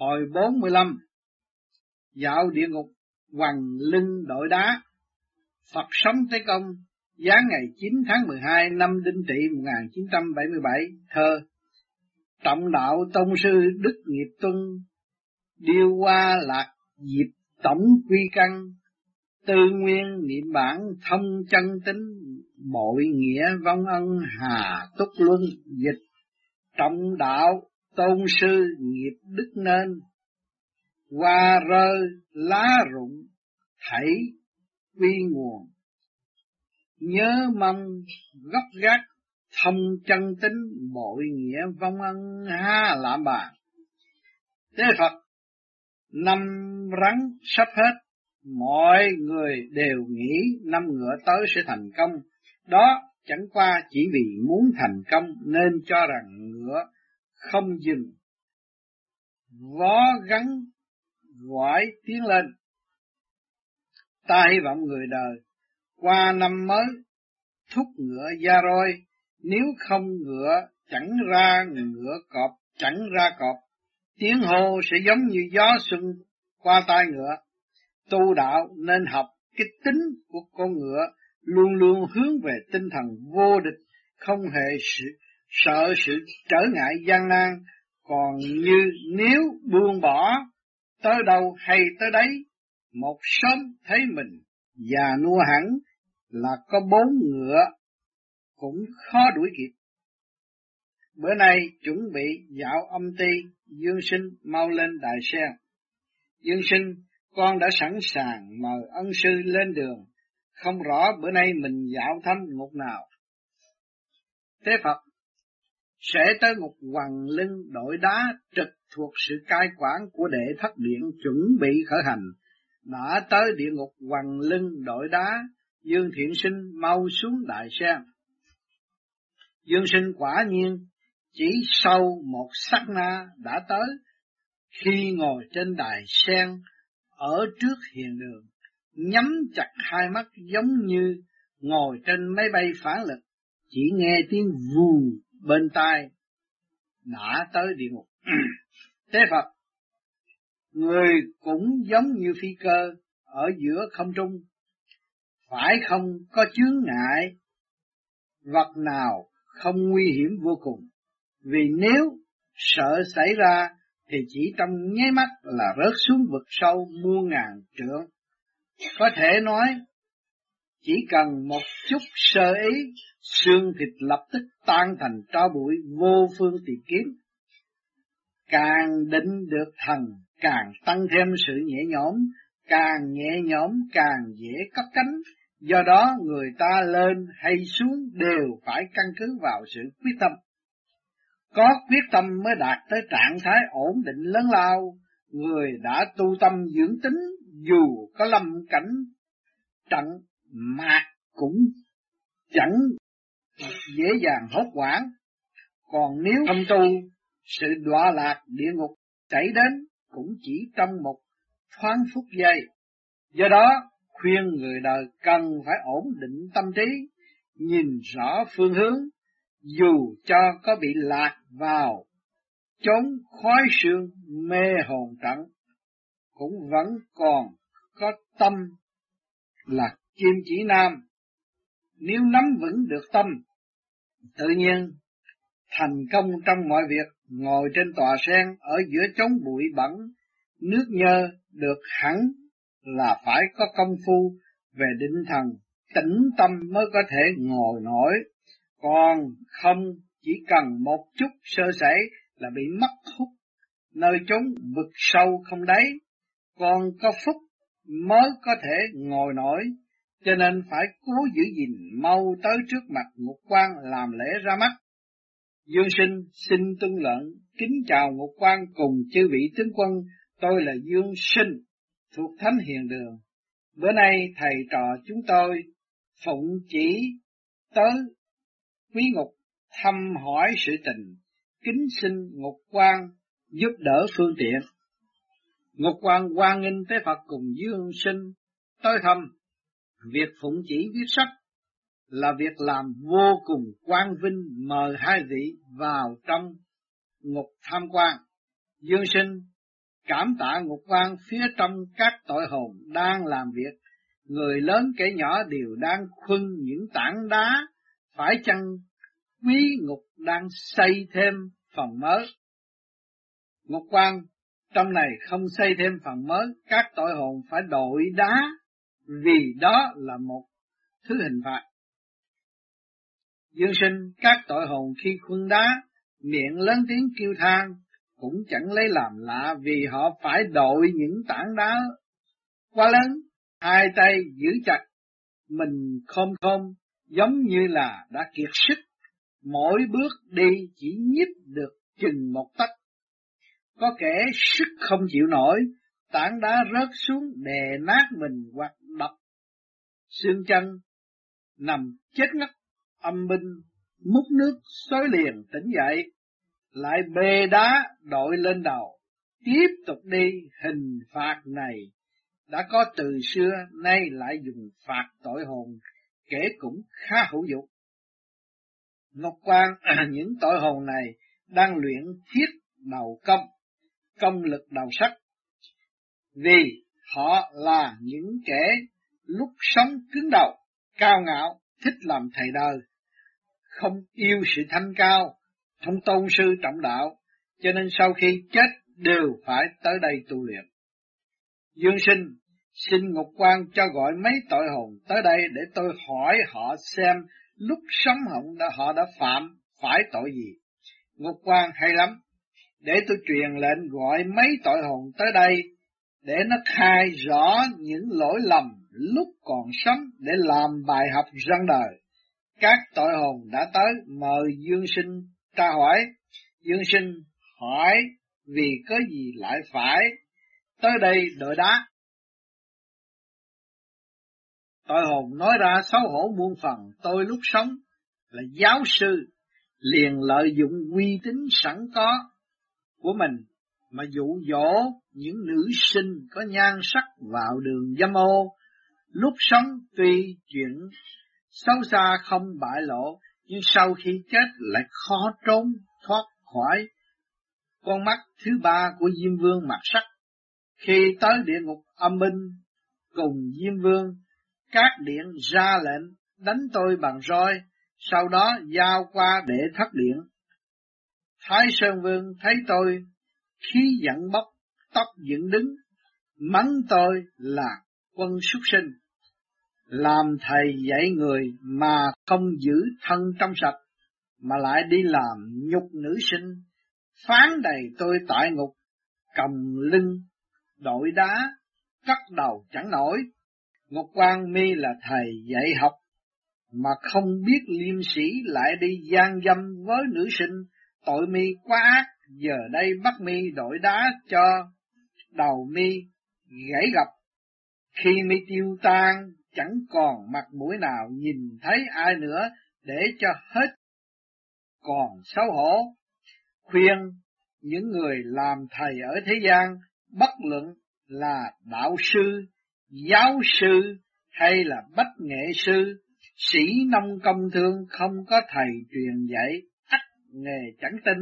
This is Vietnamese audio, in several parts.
Hồi 45 Dạo địa ngục Hoàng lưng đội đá, Phật sống Tế Công Giáng ngày 9 tháng 12 năm Đinh Tỵ 1977 Thơ Trọng đạo Tông Sư Đức Nghiệp Tuân, Điêu qua lạc dịp tổng quy căn, Tư nguyên niệm bản thông chân tính, Bội nghĩa vong ân hà túc luân dịch, Trọng đạo tôn sư nghiệp đức nên. Hoa rơi, lá rụng thảy quy nguồn. Nhớ mong gốc gác, thông chân tính, bội nghĩa vong ân. Ha lạm bà. Thế Phật, năm rắn sắp hết, mọi người đều nghĩ năm ngựa tới sẽ thành công. Đó chẳng qua chỉ vì muốn thành công nên cho rằng ngựa không dừng. Vó gắn gọi tiến lên. Ta hy vọng người đời qua năm mới thúc ngựa ra roi nếu không ngựa chẳng ra ngựa cọp chẳng ra cọp. Tiếng hô sẽ giống như gió xuân qua tai ngựa. Tu đạo nên học cái tính của con ngựa luôn luôn hướng về tinh thần vô địch không hề sự, sợ sự trở ngại gian nan. Còn như nếu buông bỏ tới đâu hay tới đấy một sớm thấy mình già nua hẳn là có bốn ngựa cũng khó đuổi kịp. Bữa nay chuẩn bị dạo âm ti, Dương sinh mau lên đại xe. Dương sinh, con đã sẵn sàng mời ân sư lên đường, không rõ bữa nay mình dạo thăm ngục nào. Thế Phật sẽ tới ngục hoàng lưng đội đá trực thuộc sự cai quản của đệ thất điện chuẩn bị khởi hành. Đã tới địa ngục hoàng lưng đội đá, Dương Thiện Sinh mau xuống đại sen. Dương Sinh quả nhiên chỉ sau một sắc na đã tới, khi ngồi trên đài sen ở trước hiền đường, nhắm chặt hai mắt giống như ngồi trên máy bay phản lực, chỉ nghe tiếng vù bên tai đã tới địa ngục. Thế Phật, người cũng giống như phi cơ ở giữa không trung, phải không có chướng ngại vật nào không nguy hiểm vô cùng. Vì nếu sợ xảy ra thì chỉ trong nháy mắt là rớt xuống vực sâu muôn ngàn trượng. Có thể nói, chỉ cần một chút sơ ý, xương thịt lập tức tan thành tro bụi vô phương tìm kiếm. Càng định được thần, càng tăng thêm sự nhẹ nhõm, càng nhẹ nhõm càng dễ cất cánh. Do đó người ta lên hay xuống đều phải căn cứ vào sự quyết tâm. Có quyết tâm mới đạt tới trạng thái ổn định lớn lao, người đã tu tâm dưỡng tính dù có lâm cảnh trận mạc cũng chẳng dễ dàng hốt quản. Còn nếu không tu, sự đọa lạc địa ngục xảy đến cũng chỉ trong một thoáng phút giây. Do đó, khuyên người đời cần phải ổn định tâm trí, nhìn rõ phương hướng, dù cho có bị lạc vào chốn khói sương mê hồn trận cũng vẫn còn có tâm là kim chỉ nam nếu nắm vững được tâm tự nhiên thành công trong mọi việc ngồi trên tòa sen ở giữa chốn bụi bẩn nước nhơ được hẳn là phải có công phu về định thần tĩnh tâm mới có thể ngồi nổi. Còn không chỉ cần một chút sơ sẩy là bị mất hút, nơi chốn vực sâu không đáy, còn có phúc mới có thể ngồi nổi, cho nên phải cố giữ gìn mau tới trước mặt ngục quan làm lễ ra mắt. Dương sinh xin tuân lệnh, kính chào ngục quan cùng chư vị tướng quân, tôi là Dương sinh, thuộc Thánh Hiền Đường. Bữa nay thầy trò chúng tôi phụng chỉ tới quý ngục thăm hỏi sự tình, kính xin ngục quan giúp đỡ phương tiện. Ngục quan quan nghênh tế Phật cùng dương sinh tới thăm, việc phụng chỉ viết sách là việc làm vô cùng quan vinh mời hai vị vào trong ngục tham quan. Dương sinh cảm tạ ngục quan phía trong các tội hồn đang làm việc. Người lớn kẻ nhỏ đều đang khuân những tảng đá, phải chăng quý ngục đang xây thêm phòng mới. Ngục quan trong này không xây thêm phần mới, các tội hồn phải đổi đá, vì đó là một thứ hình phạt. Dương sinh các tội hồn khi khuân đá, miệng lớn tiếng kêu than, cũng chẳng lấy làm lạ vì họ phải đội những tảng đá quá lớn, hai tay giữ chặt, mình khom khom giống như là đã kiệt sức, mỗi bước đi chỉ nhích được chừng một tấc có kẻ sức không chịu nổi, tảng đá rớt xuống đè nát mình hoặc xương chân, nằm chết ngất, âm binh, múc nước xối liền tỉnh dậy, lại bê đá đội lên đầu, tiếp tục đi hình phạt này đã có từ xưa nay lại dùng phạt tội hồn kể cũng khá hữu dụng. Ngọc Quan những tội hồn này đang luyện thiết đầu công công lực đầu sắt Vì họ là những kẻ lúc sống cứng đầu, cao ngạo, thích làm thầy đời, không yêu sự thanh cao, không tôn sư trọng đạo, cho nên sau khi chết đều phải tới đây tu luyện. Dương sinh, xin Ngục quan cho gọi mấy tội hồn tới đây để tôi hỏi họ xem lúc sống hồng đã, họ đã phạm phải tội gì. Ngục quan hay lắm, để tôi truyền lệnh gọi mấy tội hồn tới đây để nó khai rõ những lỗi lầm lúc còn sống để làm bài học răng đời. Các tội hồn đã tới mời Dương Sinh tra hỏi. Dương Sinh hỏi vì có gì lại phải tới đây đợi đá. Tội hồn nói ra xấu hổ muôn phần tôi lúc sống là giáo sư liền lợi dụng uy tín sẵn có của mình mà dụ dỗ những nữ sinh có nhan sắc vào đường dâm ô, lúc sống tuy chuyện xấu xa không bại lộ, nhưng sau khi chết lại khó trốn thoát khỏi con mắt thứ ba của Diêm Vương mặt sắc. Khi tới địa ngục âm binh cùng Diêm Vương, các điện ra lệnh đánh tôi bằng roi, sau đó giao qua để thất điện. Thái Sơn Vương thấy tôi khí giận bốc, tóc dựng đứng, mắng tôi là quân súc sinh. Làm thầy dạy người mà không giữ thân trong sạch, mà lại đi làm nhục nữ sinh, phán đầy tôi tại ngục, cầm lưng, đội đá, cắt đầu chẳng nổi. Ngục quan mi là thầy dạy học, mà không biết liêm sĩ lại đi gian dâm với nữ sinh, tội mi quá ác, giờ đây bắt mi đổi đá cho đầu mi gãy gập. Khi mi tiêu tan, chẳng còn mặt mũi nào nhìn thấy ai nữa để cho hết còn xấu hổ. Khuyên những người làm thầy ở thế gian bất luận là đạo sư, giáo sư hay là bách nghệ sư, sĩ nông công thương không có thầy truyền dạy, ắt nghề chẳng tin,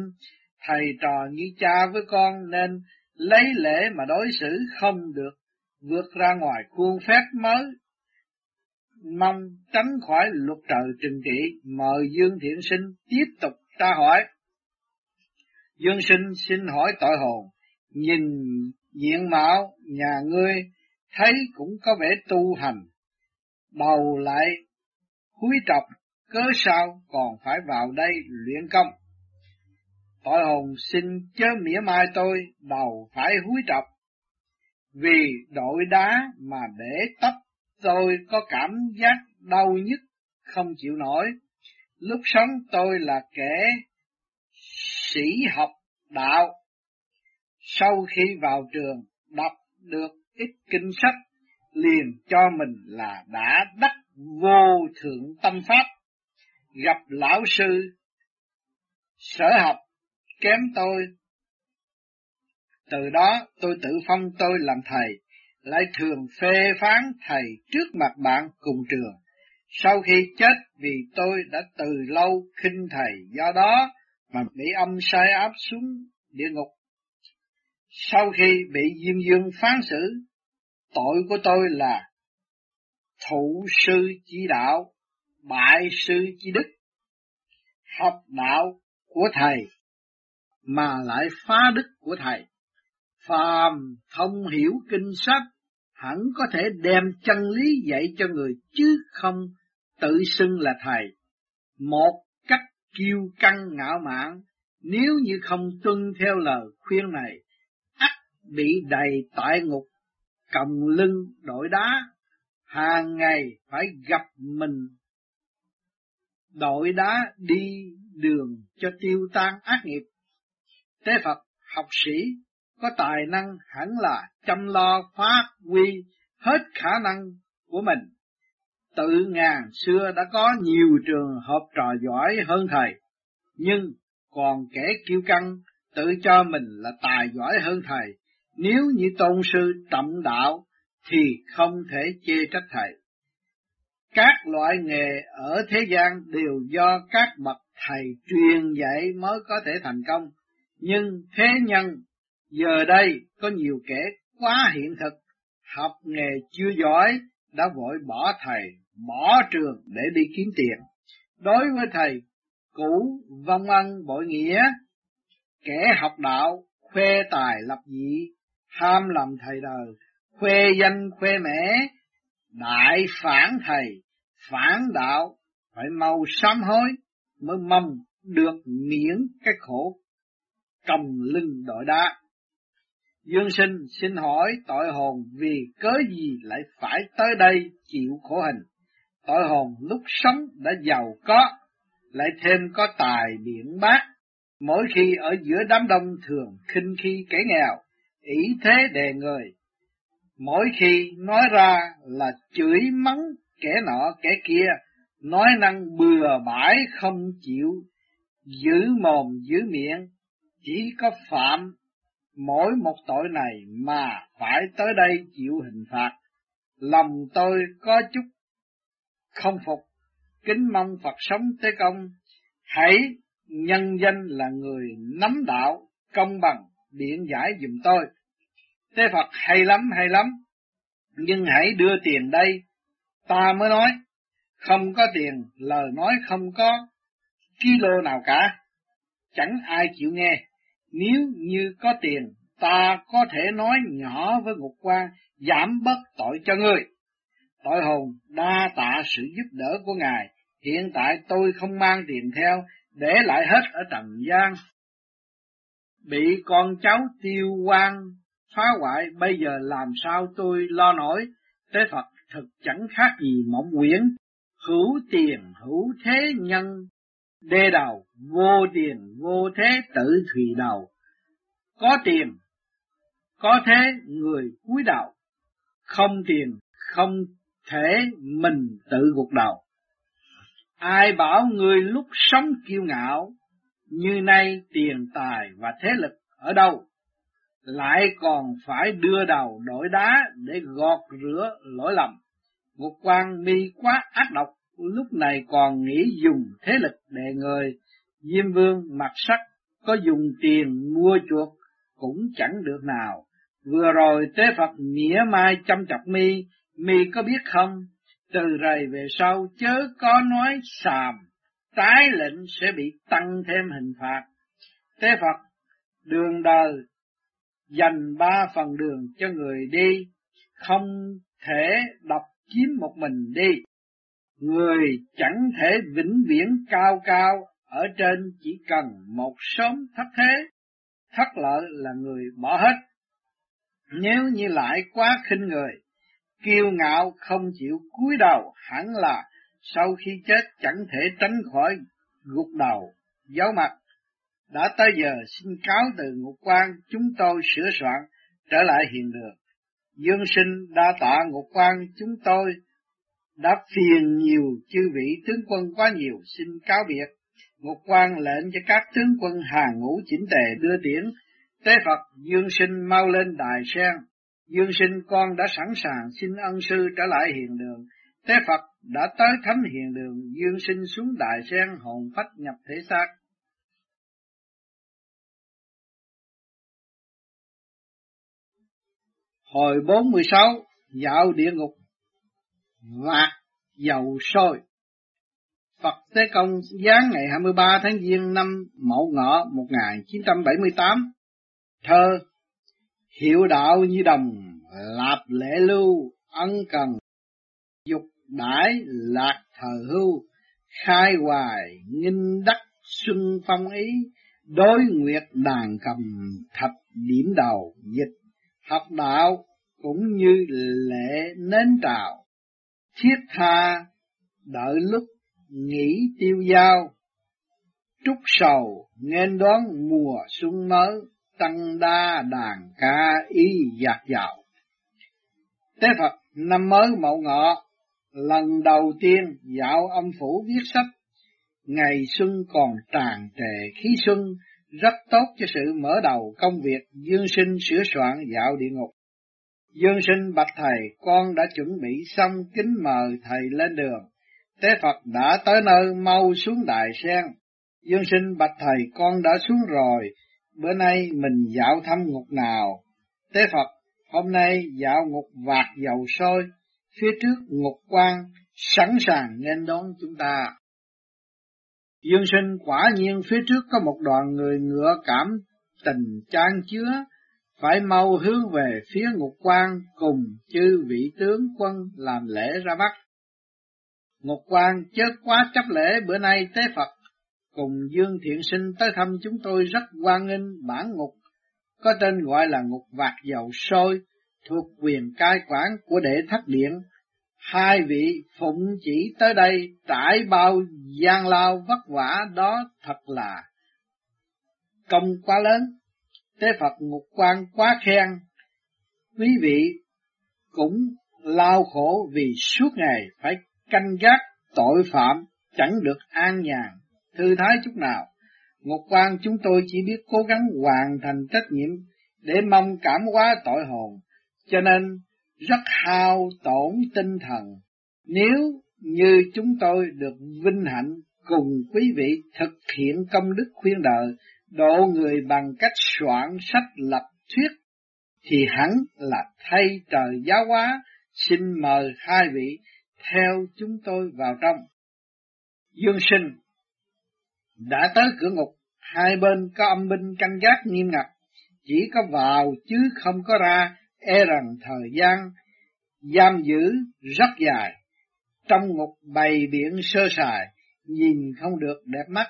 thầy trò như cha với con nên lấy lễ mà đối xử không được vượt ra ngoài khuôn phép mới mong tránh khỏi luật trời trừng trị mời dương thiện sinh tiếp tục tra hỏi dương sinh xin hỏi tội hồn nhìn diện mạo nhà ngươi thấy cũng có vẻ tu hành đầu lại húi trọc cớ sao còn phải vào đây luyện công Tội hồn xin chớ mỉa mai tôi, đầu phải húi trọc. Vì đội đá mà để tóc tôi có cảm giác đau nhức, không chịu nổi. Lúc sống tôi là kẻ sĩ học đạo. Sau khi vào trường, đọc được ít kinh sách, liền cho mình là đã đắc vô thượng tâm pháp. Gặp lão sư sở học kém tôi. Từ đó tôi tự phong tôi làm thầy, lại thường phê phán thầy trước mặt bạn cùng trường. Sau khi chết vì tôi đã từ lâu khinh thầy do đó mà bị âm sai áp xuống địa ngục. Sau khi bị Diêm Dương phán xử, tội của tôi là thụ sư chỉ đạo, bại sư chỉ đức, học đạo của thầy mà lại phá đức của thầy. Phàm thông hiểu kinh sách hẳn có thể đem chân lý dạy cho người chứ không tự xưng là thầy. Một cách kiêu căng ngạo mạn, nếu như không tuân theo lời khuyên này, ắt bị đầy tại ngục, cầm lưng đổi đá, hàng ngày phải gặp mình đội đá đi đường cho tiêu tan ác nghiệp. Tế Phật học sĩ có tài năng hẳn là chăm lo phát huy hết khả năng của mình. Tự ngàn xưa đã có nhiều trường hợp trò giỏi hơn thầy, nhưng còn kẻ kiêu căng tự cho mình là tài giỏi hơn thầy, nếu như tôn sư trọng đạo thì không thể chê trách thầy. Các loại nghề ở thế gian đều do các bậc thầy truyền dạy mới có thể thành công, nhưng thế nhân giờ đây có nhiều kẻ quá hiện thực, học nghề chưa giỏi, đã vội bỏ thầy, bỏ trường để đi kiếm tiền. Đối với thầy, cũ vong ân bội nghĩa, kẻ học đạo, khoe tài lập dị, ham làm thầy đời, khoe danh khoe mẽ, đại phản thầy, phản đạo, phải mau sám hối, mới mong được miễn cái khổ cầm lưng đội đá. Dương sinh xin hỏi tội hồn vì cớ gì lại phải tới đây chịu khổ hình. Tội hồn lúc sống đã giàu có, lại thêm có tài biển bác. Mỗi khi ở giữa đám đông thường khinh khi kẻ nghèo, ý thế đề người. Mỗi khi nói ra là chửi mắng kẻ nọ kẻ kia, nói năng bừa bãi không chịu, giữ mồm giữ miệng, chỉ có phạm mỗi một tội này mà phải tới đây chịu hình phạt. Lòng tôi có chút không phục, kính mong Phật sống tế công, hãy nhân danh là người nắm đạo, công bằng, biện giải dùm tôi. Tế Phật hay lắm hay lắm, nhưng hãy đưa tiền đây, ta mới nói, không có tiền, lời nói không có kilo nào cả, chẳng ai chịu nghe. Nếu như có tiền, ta có thể nói nhỏ với ngục quan, giảm bớt tội cho ngươi. Tội hồn đa tạ sự giúp đỡ của Ngài, hiện tại tôi không mang tiền theo, để lại hết ở trần gian. Bị con cháu tiêu quan phá hoại, bây giờ làm sao tôi lo nổi, tế Phật thực chẳng khác gì mộng quyển, hữu tiền hữu thế nhân, đê đầu, vô tiền vô thế tự thủy đầu. Có tiền, có thế người cúi đầu, không tiền không thể mình tự gục đầu. Ai bảo người lúc sống kiêu ngạo, như nay tiền tài và thế lực ở đâu, lại còn phải đưa đầu đổi đá để gọt rửa lỗi lầm. Một quan mi quá ác độc, lúc này còn nghĩ dùng thế lực để người, Diêm Vương mặt sắc có dùng tiền mua chuộc cũng chẳng được nào. Vừa rồi tế Phật mỉa mai chăm chọc mi, mi có biết không? Từ rày về sau chớ có nói xàm, trái lệnh sẽ bị tăng thêm hình phạt. Tế Phật đường đời dành ba phần đường cho người đi, không thể đọc chiếm một mình đi. Người chẳng thể vĩnh viễn cao cao, ở trên chỉ cần một sớm thất thế, thất lợi là người bỏ hết. Nếu như lại quá khinh người, kiêu ngạo không chịu cúi đầu hẳn là sau khi chết chẳng thể tránh khỏi gục đầu, giấu mặt. Đã tới giờ xin cáo từ ngục quan chúng tôi sửa soạn trở lại hiện đường. Dương sinh đa tạ ngục quan chúng tôi đã phiền nhiều chư vị tướng quân quá nhiều xin cáo biệt. một quan lệnh cho các tướng quân hàng ngũ chỉnh tề đưa tiễn. Tế Phật Dương sinh mau lên đài sen. Dương sinh con đã sẵn sàng xin ân sư trở lại hiện đường. Tế Phật đã tới thánh hiện đường, Dương sinh xuống đài sen hồn phách nhập thể xác. Hồi 46 dạo địa ngục vạt dầu sôi. Phật Tế Công giáng ngày 23 tháng Giêng năm Mậu Ngọ 1978 Thơ Hiệu đạo như đồng, lạp lễ lưu, ân cần, dục đãi lạc thờ hưu, khai hoài nghinh đắc xuân phong ý, đối nguyệt đàn cầm thập điểm đầu dịch, học đạo cũng như lễ nến trào thiết tha, đợi lúc nghỉ tiêu giao. Trúc sầu, nên đón mùa xuân mới, tăng đa đàn ca y dạt dào. Tế phật năm mới mậu ngọ, lần đầu tiên dạo âm phủ viết sách. Ngày xuân còn tràn trề khí xuân, rất tốt cho sự mở đầu công việc dương sinh sửa soạn dạo địa ngục dương sinh bạch thầy con đã chuẩn bị xong kính mời thầy lên đường. Tế phật đã tới nơi mau xuống đài sen. Dương sinh bạch thầy con đã xuống rồi. Bữa nay mình dạo thăm ngục nào? Tế phật hôm nay dạo ngục vạt dầu sôi. Phía trước ngục quan sẵn sàng nên đón chúng ta. Dương sinh quả nhiên phía trước có một đoàn người ngựa cảm tình trang chứa, phải mau hướng về phía ngục quan cùng chư vị tướng quân làm lễ ra bắt. Ngục quan chớ quá chấp lễ bữa nay tế Phật, cùng Dương Thiện Sinh tới thăm chúng tôi rất quan nghênh bản ngục, có tên gọi là ngục vạt dầu sôi, thuộc quyền cai quản của đệ thất điện Hai vị phụng chỉ tới đây trải bao gian lao vất vả đó thật là công quá lớn. Tế Phật ngục quan quá khen. Quý vị cũng lao khổ vì suốt ngày phải canh gác tội phạm chẳng được an nhàn, thư thái chút nào. Ngục quan chúng tôi chỉ biết cố gắng hoàn thành trách nhiệm để mong cảm hóa tội hồn, cho nên rất hao tổn tinh thần. Nếu như chúng tôi được vinh hạnh cùng quý vị thực hiện công đức khuyên đời, độ người bằng cách soạn sách lập thuyết, thì hẳn là thay trời giáo hóa, xin mời hai vị theo chúng tôi vào trong. Dương sinh đã tới cửa ngục, hai bên có âm binh canh gác nghiêm ngặt, chỉ có vào chứ không có ra, e rằng thời gian giam giữ rất dài, trong ngục bày biển sơ sài, nhìn không được đẹp mắt,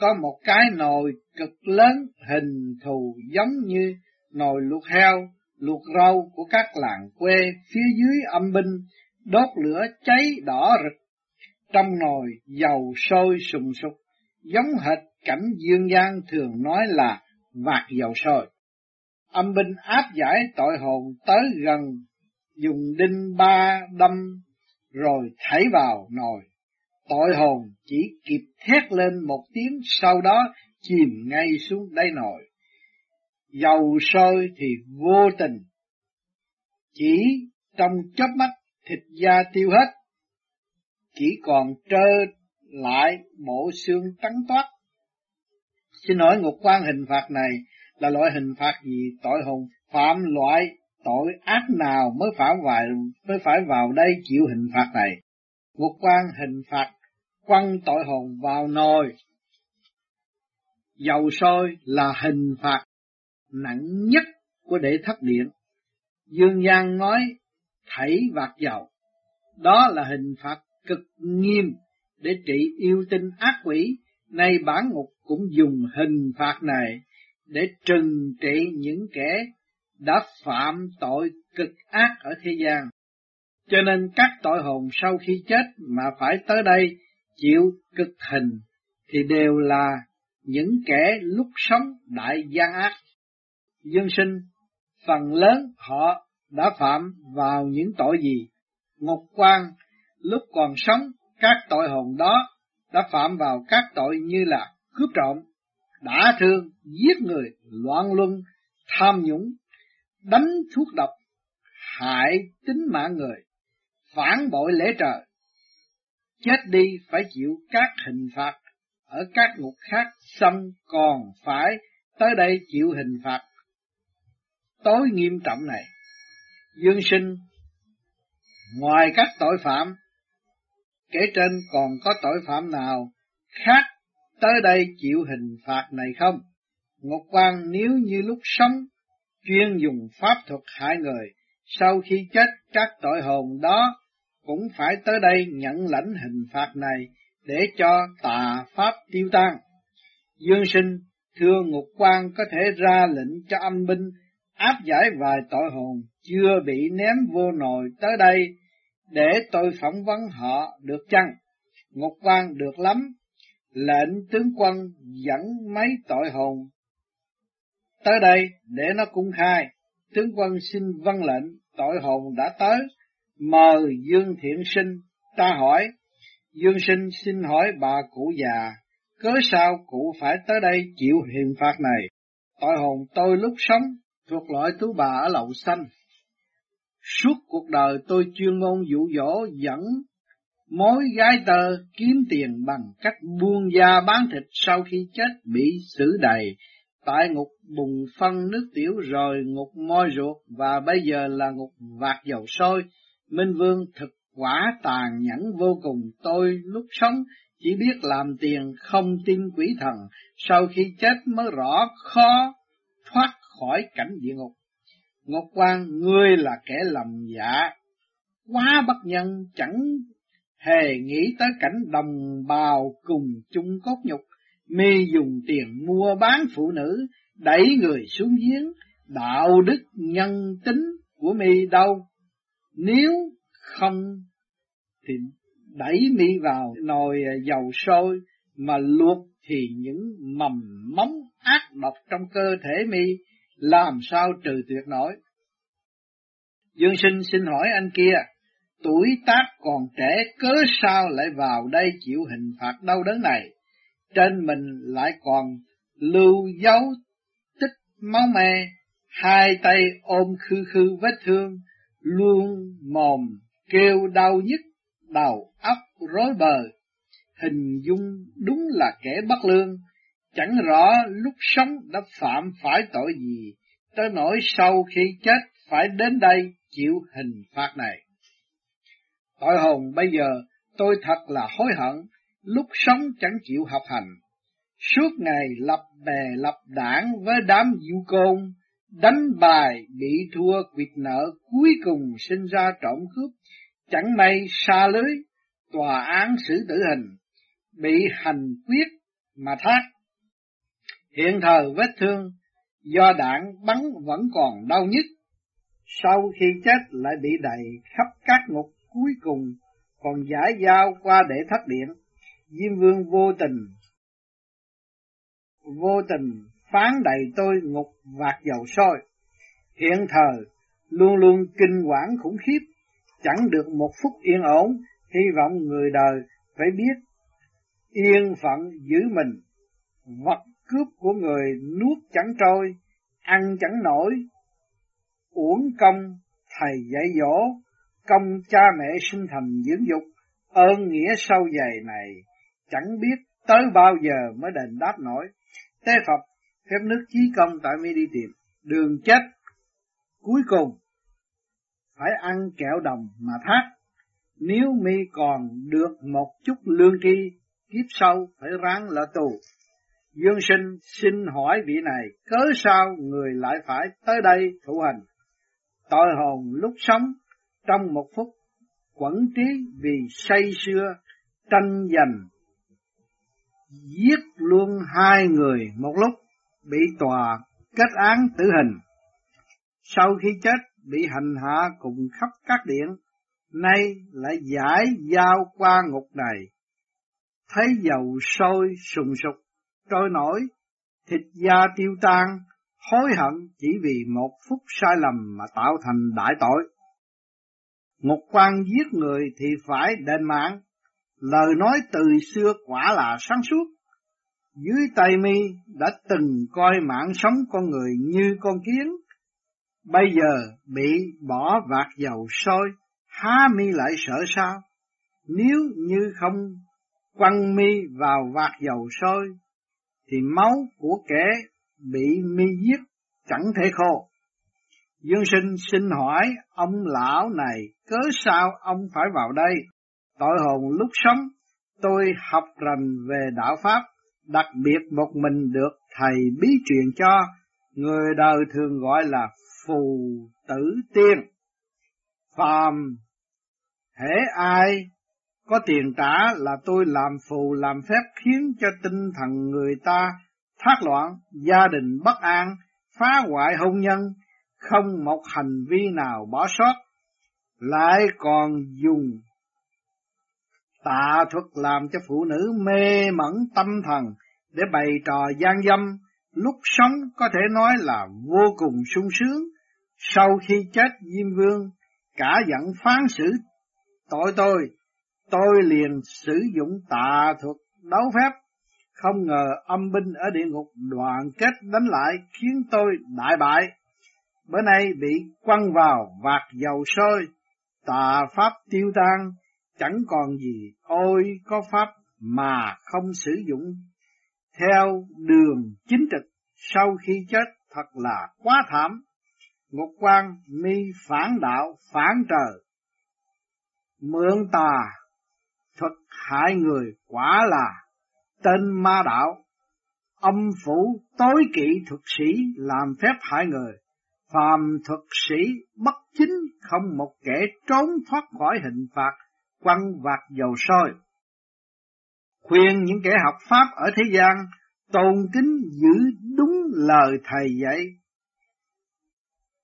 có một cái nồi cực lớn hình thù giống như nồi luộc heo, luộc rau của các làng quê phía dưới âm binh, đốt lửa cháy đỏ rực, trong nồi dầu sôi sùng sục, giống hệt cảnh dương gian thường nói là vạt dầu sôi. Âm binh áp giải tội hồn tới gần, dùng đinh ba đâm rồi thảy vào nồi. Tội hồn chỉ kịp thét lên một tiếng sau đó chìm ngay xuống đáy nồi. Dầu sôi thì vô tình, chỉ trong chớp mắt thịt da tiêu hết, chỉ còn trơ lại bộ xương trắng toát. Xin hỏi ngục quan hình phạt này là loại hình phạt gì tội hồn phạm loại tội ác nào mới phải vào mới phải vào đây chịu hình phạt này ngục quan hình phạt quăng tội hồn vào nồi. Dầu sôi là hình phạt nặng nhất của đệ thất điện. Dương gian nói, thảy vạt dầu. Đó là hình phạt cực nghiêm để trị yêu tinh ác quỷ. Nay bản ngục cũng dùng hình phạt này để trừng trị những kẻ đã phạm tội cực ác ở thế gian. Cho nên các tội hồn sau khi chết mà phải tới đây chịu cực hình thì đều là những kẻ lúc sống đại gian ác. Dương sinh, phần lớn họ đã phạm vào những tội gì? Ngục quan lúc còn sống, các tội hồn đó đã phạm vào các tội như là cướp trộm, đả thương, giết người, loạn luân, tham nhũng, đánh thuốc độc, hại tính mạng người, phản bội lễ trời. Chết đi phải chịu các hình phạt ở các ngục khác xong còn phải tới đây chịu hình phạt tối nghiêm trọng này. Dương sinh, ngoài các tội phạm, kể trên còn có tội phạm nào khác tới đây chịu hình phạt này không? ngục quan nếu như lúc sống chuyên dùng pháp thuật hại người, sau khi chết các tội hồn đó cũng phải tới đây nhận lãnh hình phạt này để cho tà pháp tiêu tan. Dương sinh, thưa ngục quan có thể ra lệnh cho âm binh áp giải vài tội hồn chưa bị ném vô nồi tới đây để tôi phỏng vấn họ được chăng? Ngục quan được lắm, lệnh tướng quân dẫn mấy tội hồn tới đây để nó cung khai. Tướng quân xin vâng lệnh, tội hồn đã tới, mời Dương Thiện Sinh, ta hỏi, Dương Sinh xin hỏi bà cụ già, cớ sao cụ phải tới đây chịu hình phạt này? Tội hồn tôi lúc sống thuộc loại tú bà ở lậu xanh. Suốt cuộc đời tôi chuyên ngôn dụ dỗ dẫn mối gái tơ kiếm tiền bằng cách buông da bán thịt sau khi chết bị xử đầy tại ngục bùng phân nước tiểu rồi ngục môi ruột và bây giờ là ngục vạt dầu sôi. Minh Vương thực quả tàn nhẫn vô cùng. Tôi lúc sống chỉ biết làm tiền không tin quỷ thần, sau khi chết mới rõ khó thoát khỏi cảnh địa ngục. Ngọc Quan, ngươi là kẻ lầm dạ, quá bất nhân chẳng hề nghĩ tới cảnh đồng bào cùng chung cốt nhục, mi dùng tiền mua bán phụ nữ, đẩy người xuống giếng, đạo đức nhân tính của mi đâu. Nếu không thì đẩy mi vào nồi dầu sôi mà luộc thì những mầm móng ác độc trong cơ thể mi làm sao trừ tuyệt nổi. Dương sinh xin hỏi anh kia, tuổi tác còn trẻ cớ sao lại vào đây chịu hình phạt đau đớn này? Trên mình lại còn lưu dấu tích máu me, hai tay ôm khư khư vết thương, luôn mồm kêu đau nhức, đầu óc rối bời. Hình dung đúng là kẻ bất lương, chẳng rõ lúc sống đã phạm phải tội gì, tới nỗi sau khi chết phải đến đây chịu hình phạt này. Tội hồn bây giờ tôi thật là hối hận, lúc sống chẳng chịu học hành. Suốt ngày lập bè lập đảng với đám du côn, đánh bài bị thua quyệt nợ cuối cùng sinh ra trộm cướp, chẳng may xa lưới, tòa án xử tử hình, bị hành quyết mà thác. Hiện thời vết thương do đạn bắn vẫn còn đau nhức, sau khi chết lại bị đầy khắp các ngục cuối cùng còn giải giao qua để thất điện. Diêm vương vô tình, vô tình phán đầy tôi ngục vạt dầu sôi. Hiện thời luôn luôn kinh quản khủng khiếp, chẳng được một phút yên ổn, hy vọng người đời phải biết yên phận giữ mình, vật cướp của người nuốt chẳng trôi, ăn chẳng nổi, uổng công thầy dạy dỗ, công cha mẹ sinh thành dưỡng dục, ơn nghĩa sâu dày này, chẳng biết tới bao giờ mới đền đáp nổi. Tế Phật, phép nước chí công tại mi đi tìm, đường chết, cuối cùng, phải ăn kẹo đồng mà thác. Nếu mi còn được một chút lương tri, kiếp sau phải ráng là tù. Dương sinh xin hỏi vị này, cớ sao người lại phải tới đây thụ hành? Tội hồn lúc sống, trong một phút, quẩn trí vì say xưa, tranh giành, giết luôn hai người một lúc, bị tòa kết án tử hình. Sau khi chết, bị hành hạ cùng khắp các điện, nay lại giải giao qua ngục này. Thấy dầu sôi sùng sục trôi nổi, thịt da tiêu tan, hối hận chỉ vì một phút sai lầm mà tạo thành đại tội. ngục quan giết người thì phải đền mạng, lời nói từ xưa quả là sáng suốt. Dưới tay mi đã từng coi mạng sống con người như con kiến, bây giờ bị bỏ vạt dầu sôi, há mi lại sợ sao? Nếu như không quăng mi vào vạt dầu sôi, thì máu của kẻ bị mi giết chẳng thể khô. Dương sinh xin hỏi ông lão này cớ sao ông phải vào đây? Tội hồn lúc sống tôi học rành về đạo Pháp, đặc biệt một mình được thầy bí truyền cho, người đời thường gọi là phù tử tiên. Phàm, hễ ai có tiền trả là tôi làm phù làm phép khiến cho tinh thần người ta thác loạn, gia đình bất an, phá hoại hôn nhân, không một hành vi nào bỏ sót, lại còn dùng tà thuật làm cho phụ nữ mê mẩn tâm thần để bày trò gian dâm, lúc sống có thể nói là vô cùng sung sướng, sau khi chết Diêm Vương cả giận phán xử tội tôi, tôi liền sử dụng tà thuật đấu phép, không ngờ âm binh ở địa ngục đoàn kết đánh lại khiến tôi đại bại. Bữa nay bị quăng vào vạt dầu sôi, tà pháp tiêu tan, chẳng còn gì, ôi có pháp mà không sử dụng. Theo đường chính trực, sau khi chết thật là quá thảm. Ngục quan mi phản đạo, phản trời. Mượn tà, thuật hại người quả là tên ma đạo. Âm phủ tối kỵ thuật sĩ làm phép hại người. Phàm thuật sĩ bất chính không một kẻ trốn thoát khỏi hình phạt quăng vạt dầu sôi. Khuyên những kẻ học Pháp ở thế gian tôn kính giữ đúng lời thầy dạy,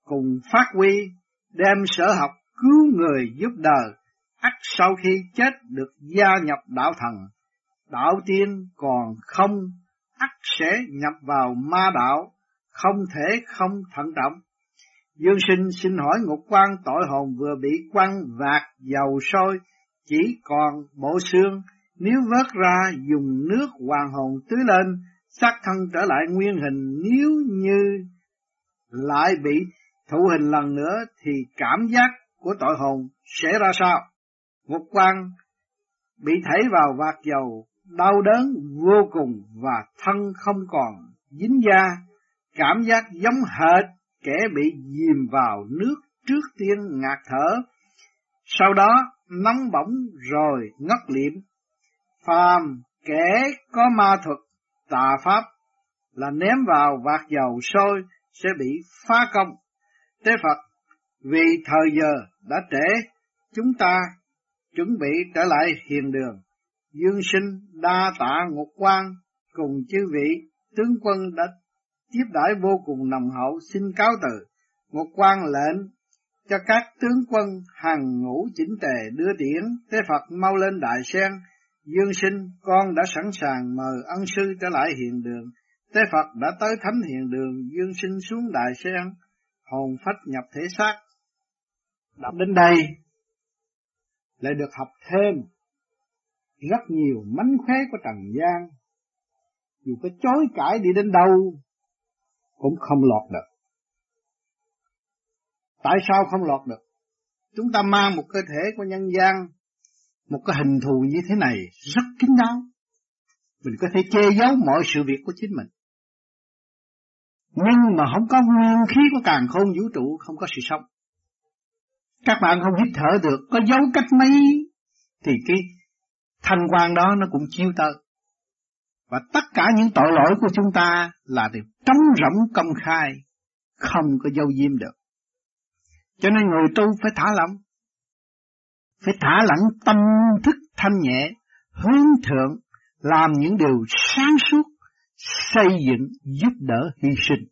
cùng phát huy đem sở học cứu người giúp đời, ắt sau khi chết được gia nhập đạo thần, đạo tiên còn không, ắt sẽ nhập vào ma đạo, không thể không thận trọng. Dương sinh xin hỏi ngục quan tội hồn vừa bị quăng vạt dầu sôi, chỉ còn bộ xương, nếu vớt ra dùng nước hoàng hồn tưới lên, xác thân trở lại nguyên hình nếu như lại bị thụ hình lần nữa thì cảm giác của tội hồn sẽ ra sao? Một quan bị thảy vào vạt dầu, đau đớn vô cùng và thân không còn dính da, cảm giác giống hệt kẻ bị dìm vào nước trước tiên ngạt thở. Sau đó nóng bỏng rồi ngất liệm. Phàm kẻ có ma thuật, tà pháp là ném vào vạt dầu sôi sẽ bị phá công. Tế Phật vì thời giờ đã trễ, chúng ta chuẩn bị trở lại hiền đường. Dương sinh đa tạ ngục quan cùng chư vị tướng quân đã tiếp đãi vô cùng nồng hậu xin cáo từ. Ngục quan lệnh cho các tướng quân hàng ngũ chỉnh tề đưa tiễn tế Phật mau lên đại sen dương sinh con đã sẵn sàng mời ân sư trở lại hiện đường. Tế Phật đã tới thánh hiện đường dương sinh xuống đại sen hồn phách nhập thể xác. Đọc đến đây lại được học thêm rất nhiều mánh khóe của trần gian. Dù có chối cãi đi đến đâu cũng không lọt được. Tại sao không lọt được? Chúng ta mang một cơ thể của nhân gian, một cái hình thù như thế này rất kín đáo. Mình có thể che giấu mọi sự việc của chính mình. Nhưng mà không có nguyên khí của càng khôn vũ trụ, không có sự sống. Các bạn không hít thở được, có dấu cách mấy, thì cái thanh quan đó nó cũng chiêu tới. Và tất cả những tội lỗi của chúng ta là đều trống rỗng công khai, không có dâu diêm được. Cho nên người tu phải thả lỏng. Phải thả lỏng tâm thức thanh nhẹ, hướng thượng, làm những điều sáng suốt, xây dựng, giúp đỡ, hy sinh.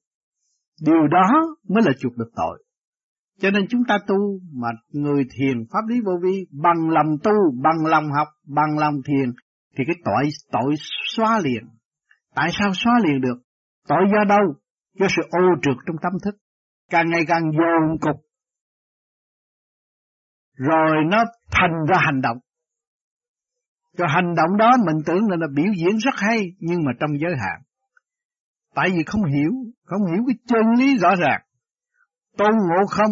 Điều đó mới là chuộc được tội. Cho nên chúng ta tu mà người thiền pháp lý vô vi bằng lòng tu, bằng lòng học, bằng lòng thiền thì cái tội tội xóa liền. Tại sao xóa liền được? Tội do đâu? Do sự ô trượt trong tâm thức. Càng ngày càng dồn cục rồi nó thành ra hành động. Cho hành động đó mình tưởng là, là biểu diễn rất hay, nhưng mà trong giới hạn. Tại vì không hiểu, không hiểu cái chân lý rõ ràng. Tôn ngộ không,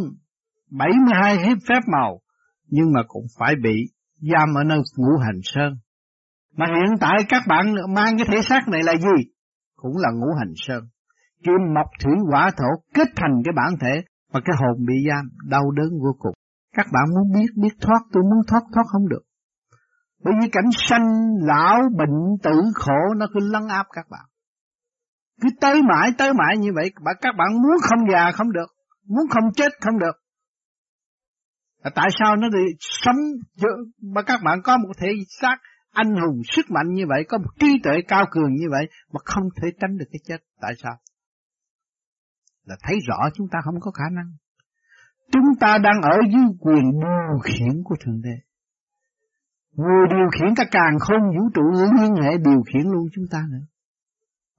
72 hiếp phép màu, nhưng mà cũng phải bị giam ở nơi ngũ hành sơn. Mà hiện tại các bạn mang cái thể xác này là gì? Cũng là ngũ hành sơn. Kim mộc thủy hỏa thổ kết thành cái bản thể Mà cái hồn bị giam đau đớn vô cùng. Các bạn muốn biết, biết thoát, tôi muốn thoát, thoát không được. Bởi vì cảnh sanh, lão, bệnh, tử, khổ nó cứ lấn áp các bạn. Cứ tới mãi, tới mãi như vậy, các bạn muốn không già không được, muốn không chết không được. Là tại sao nó đi sống mà các bạn có một thể xác anh hùng sức mạnh như vậy, có một trí tuệ cao cường như vậy mà không thể tránh được cái chết. Tại sao? Là thấy rõ chúng ta không có khả năng. Chúng ta đang ở dưới quyền điều khiển của Thượng Đế. Người điều khiển cả càng không vũ trụ liên hệ điều khiển luôn chúng ta nữa.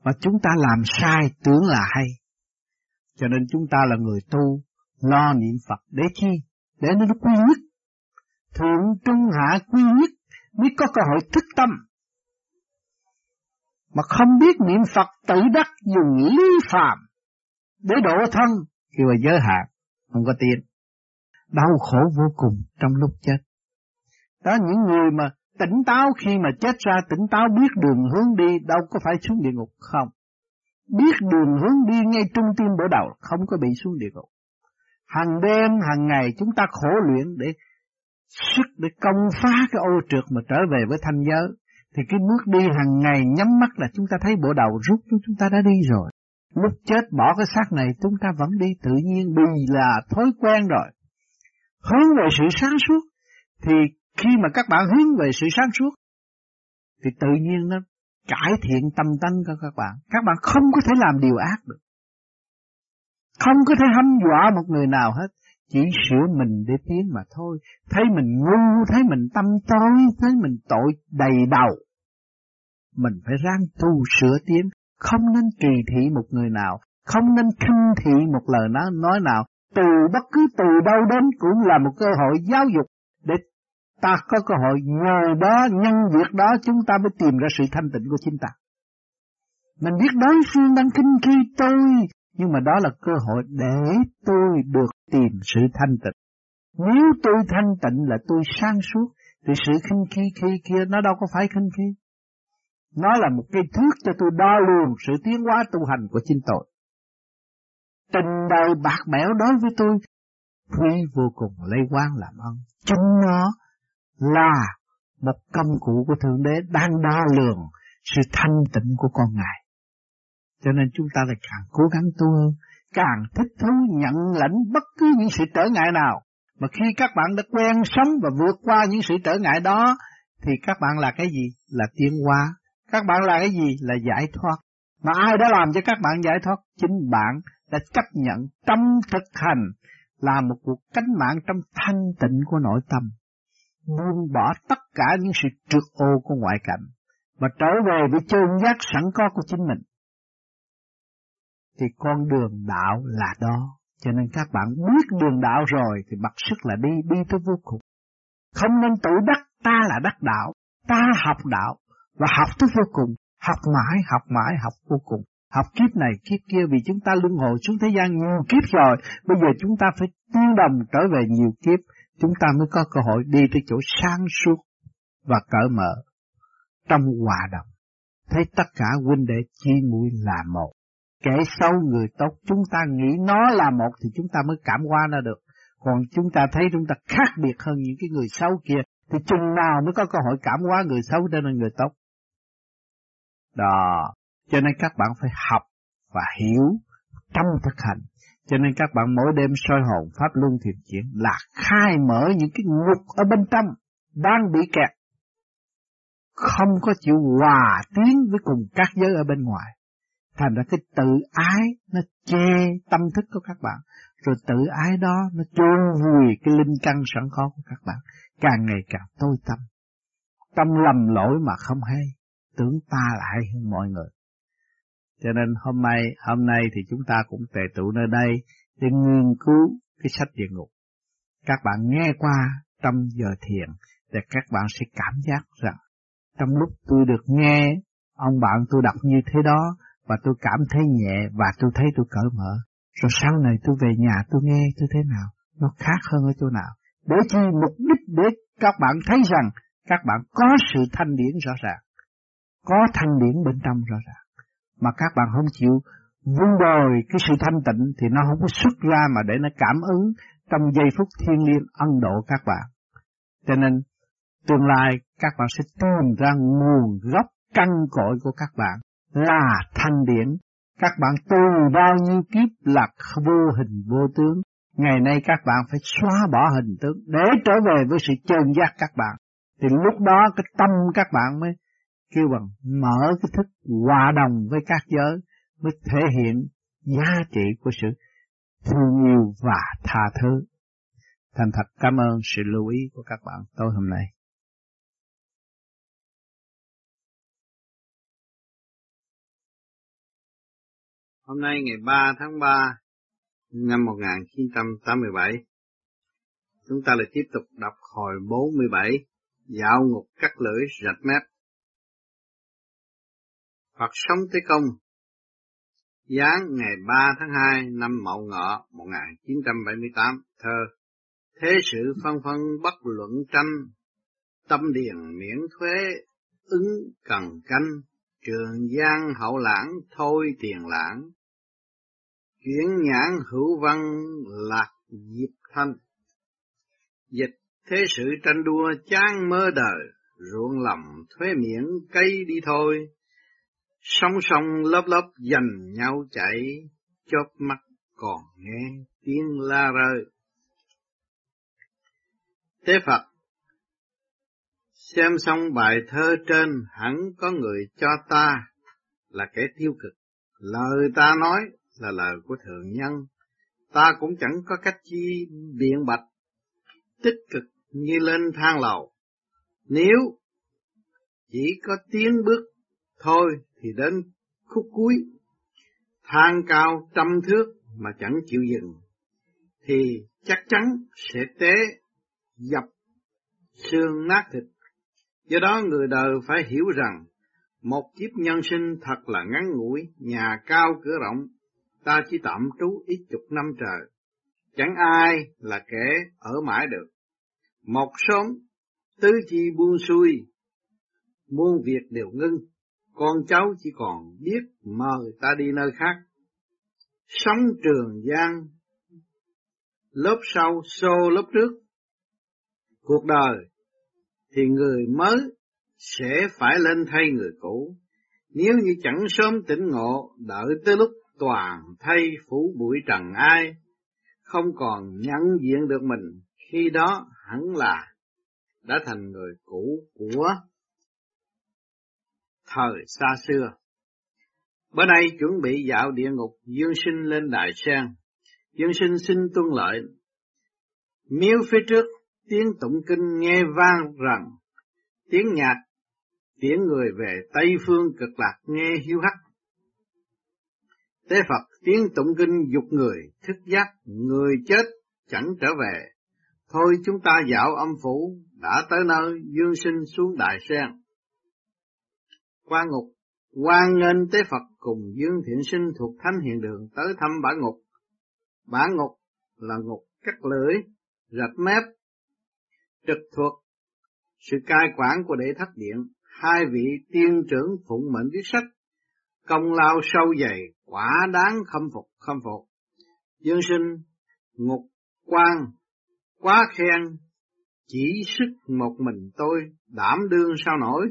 mà chúng ta làm sai tưởng là hay. Cho nên chúng ta là người tu, lo niệm Phật để chi? Để nó quy nhất. Thượng trung hạ quy nhất mới có cơ hội thức tâm. Mà không biết niệm Phật tự đắc dùng lý phạm để độ thân thì là giới hạn, không có tiền. Đau khổ vô cùng trong lúc chết. Đó những người mà tỉnh táo khi mà chết ra tỉnh táo biết đường hướng đi đâu có phải xuống địa ngục không. Biết đường hướng đi ngay trung tim bộ đầu không có bị xuống địa ngục. Hàng đêm, hàng ngày chúng ta khổ luyện để sức để công phá cái ô trượt mà trở về với thanh giới. Thì cái bước đi hàng ngày nhắm mắt là chúng ta thấy bộ đầu rút chúng ta đã đi rồi. Lúc chết bỏ cái xác này chúng ta vẫn đi tự nhiên vì là thói quen rồi. Hướng về sự sáng suốt thì khi mà các bạn hướng về sự sáng suốt thì tự nhiên nó cải thiện tâm tánh của các bạn. Các bạn không có thể làm điều ác được. Không có thể hâm dọa một người nào hết. Chỉ sửa mình để tiến mà thôi. Thấy mình ngu, thấy mình tâm tối, thấy mình tội đầy đầu. Mình phải ráng tu sửa tiến. Không nên kỳ thị một người nào. Không nên khinh thị một lời nói, nói nào. Từ bất cứ từ đâu đến cũng là một cơ hội giáo dục để ta có cơ hội nhờ đó, nhân việc đó chúng ta mới tìm ra sự thanh tịnh của chính ta. Mình biết đối phương đang kinh khi tôi, nhưng mà đó là cơ hội để tôi được tìm sự thanh tịnh. Nếu tôi thanh tịnh là tôi sang suốt, thì sự khinh khi khi kia nó đâu có phải khinh khi. Nó là một cái thước cho tôi đo lường sự tiến hóa tu hành của chính tôi. Tình đời bạc bẽo đối với tôi, quý vô cùng lấy quan làm ân. Chính nó là một công cụ của Thượng Đế đang đo lường sự thanh tịnh của con Ngài. Cho nên chúng ta lại càng cố gắng tu hơn, càng thích thú nhận lãnh bất cứ những sự trở ngại nào. Mà khi các bạn đã quen sống và vượt qua những sự trở ngại đó, thì các bạn là cái gì? Là tiến hóa. Các bạn là cái gì? Là giải thoát. Mà ai đã làm cho các bạn giải thoát? Chính bạn đã chấp nhận tâm thực hành là một cuộc cách mạng trong thanh tịnh của nội tâm buông bỏ tất cả những sự trượt ô của ngoại cảnh và trở về với chân giác sẵn có của chính mình thì con đường đạo là đó, cho nên các bạn biết đường đạo rồi thì mặc sức là đi đi tới vô cùng không nên tự đắc, ta là đắc đạo, ta học đạo và học tới vô cùng học mãi học mãi, học vô cùng học kiếp này, kiếp kia, vì chúng ta luân hồi xuống thế gian nhiều kiếp rồi, bây giờ chúng ta phải tiến đồng trở về nhiều kiếp chúng ta mới có cơ hội đi tới chỗ sáng suốt và cởi mở trong hòa đồng. Thấy tất cả huynh đệ chi mũi là một. Kẻ xấu người tốt, chúng ta nghĩ nó là một thì chúng ta mới cảm hóa nó được. Còn chúng ta thấy chúng ta khác biệt hơn những cái người xấu kia, thì chừng nào mới có cơ hội cảm hóa người xấu trở nên người tốt. Đó, cho nên các bạn phải học và hiểu trong thực hành cho nên các bạn mỗi đêm soi hồn Pháp Luân Thiền Chuyển là khai mở những cái ngục ở bên trong đang bị kẹt. Không có chịu hòa tiến với cùng các giới ở bên ngoài. Thành ra cái tự ái nó che tâm thức của các bạn. Rồi tự ái đó nó chôn vùi cái linh căn sẵn có của các bạn. Càng ngày càng tối tâm. Tâm lầm lỗi mà không hay. Tưởng ta là hay hơn mọi người. Cho nên hôm nay, hôm nay thì chúng ta cũng tề tụ nơi đây để nghiên cứu cái sách địa ngục. Các bạn nghe qua trong giờ thiền để các bạn sẽ cảm giác rằng trong lúc tôi được nghe ông bạn tôi đọc như thế đó và tôi cảm thấy nhẹ và tôi thấy tôi cởi mở. Rồi sau này tôi về nhà tôi nghe tôi thế nào, nó khác hơn ở chỗ nào. Để chi mục đích để các bạn thấy rằng các bạn có sự thanh điển rõ ràng, có thanh điển bên trong rõ ràng mà các bạn không chịu vun bồi cái sự thanh tịnh thì nó không có xuất ra mà để nó cảm ứng trong giây phút thiên liêng ân độ các bạn. Cho nên, tương lai các bạn sẽ tìm ra nguồn gốc căn cội của các bạn là thanh điển. Các bạn tu bao nhiêu kiếp là vô hình vô tướng. Ngày nay các bạn phải xóa bỏ hình tướng để trở về với sự chân giác các bạn. Thì lúc đó cái tâm các bạn mới kêu bằng mở cái thức hòa đồng với các giới mới thể hiện giá trị của sự thương yêu và tha thứ. Thành thật cảm ơn sự lưu ý của các bạn tối hôm nay. Hôm nay ngày 3 tháng 3 năm 1987, chúng ta lại tiếp tục đọc hồi 47, dạo ngục cắt lưỡi rạch mép. Phật sống tới công Giáng ngày 3 tháng 2 năm Mậu Ngọ 1978, thơ Thế sự phân phân bất luận tranh, tâm điền miễn thuế, ứng cần canh, trường giang hậu lãng thôi tiền lãng. Chuyển nhãn hữu văn lạc diệp thanh. Dịch thế sự tranh đua chán mơ đời, ruộng lầm thuế miễn cây đi thôi song song lớp lớp dành nhau chạy, chớp mắt còn nghe tiếng la rơi. Tế Phật Xem xong bài thơ trên hẳn có người cho ta là kẻ tiêu cực. Lời ta nói là lời của thượng nhân. Ta cũng chẳng có cách chi biện bạch, tích cực như lên thang lầu. Nếu chỉ có tiến bước thôi thì đến khúc cuối, thang cao trăm thước mà chẳng chịu dừng, thì chắc chắn sẽ té dập xương nát thịt. Do đó người đời phải hiểu rằng một kiếp nhân sinh thật là ngắn ngủi, nhà cao cửa rộng, ta chỉ tạm trú ít chục năm trời. Chẳng ai là kẻ ở mãi được. Một sớm, tứ chi buông xuôi, muôn việc đều ngưng, con cháu chỉ còn biết mời ta đi nơi khác. Sống trường gian, lớp sau xô lớp trước. Cuộc đời thì người mới sẽ phải lên thay người cũ. Nếu như chẳng sớm tỉnh ngộ, đợi tới lúc toàn thay phủ bụi trần ai, không còn nhận diện được mình, khi đó hẳn là đã thành người cũ của thời xa xưa. Bữa nay chuẩn bị dạo địa ngục, Dương Sinh lên Đại Sen. Dương Sinh xin tuân lợi. Miếu phía trước, tiếng tụng kinh nghe vang rằng, tiếng nhạc, tiếng người về Tây Phương cực lạc nghe hiu hắt. Tế Phật tiếng tụng kinh dục người, thức giác, người chết chẳng trở về. Thôi chúng ta dạo âm phủ, đã tới nơi dương sinh xuống đại sen qua ngục, quan nghênh tế Phật cùng Dương Thiện Sinh thuộc Thánh Hiện Đường tới thăm bản ngục. Bản ngục là ngục cắt lưỡi, rạch mép, trực thuộc sự cai quản của đệ thất điện, hai vị tiên trưởng phụng mệnh viết sách, công lao sâu dày, quả đáng khâm phục khâm phục. Dương sinh, ngục quan, quá khen, chỉ sức một mình tôi, đảm đương sao nổi,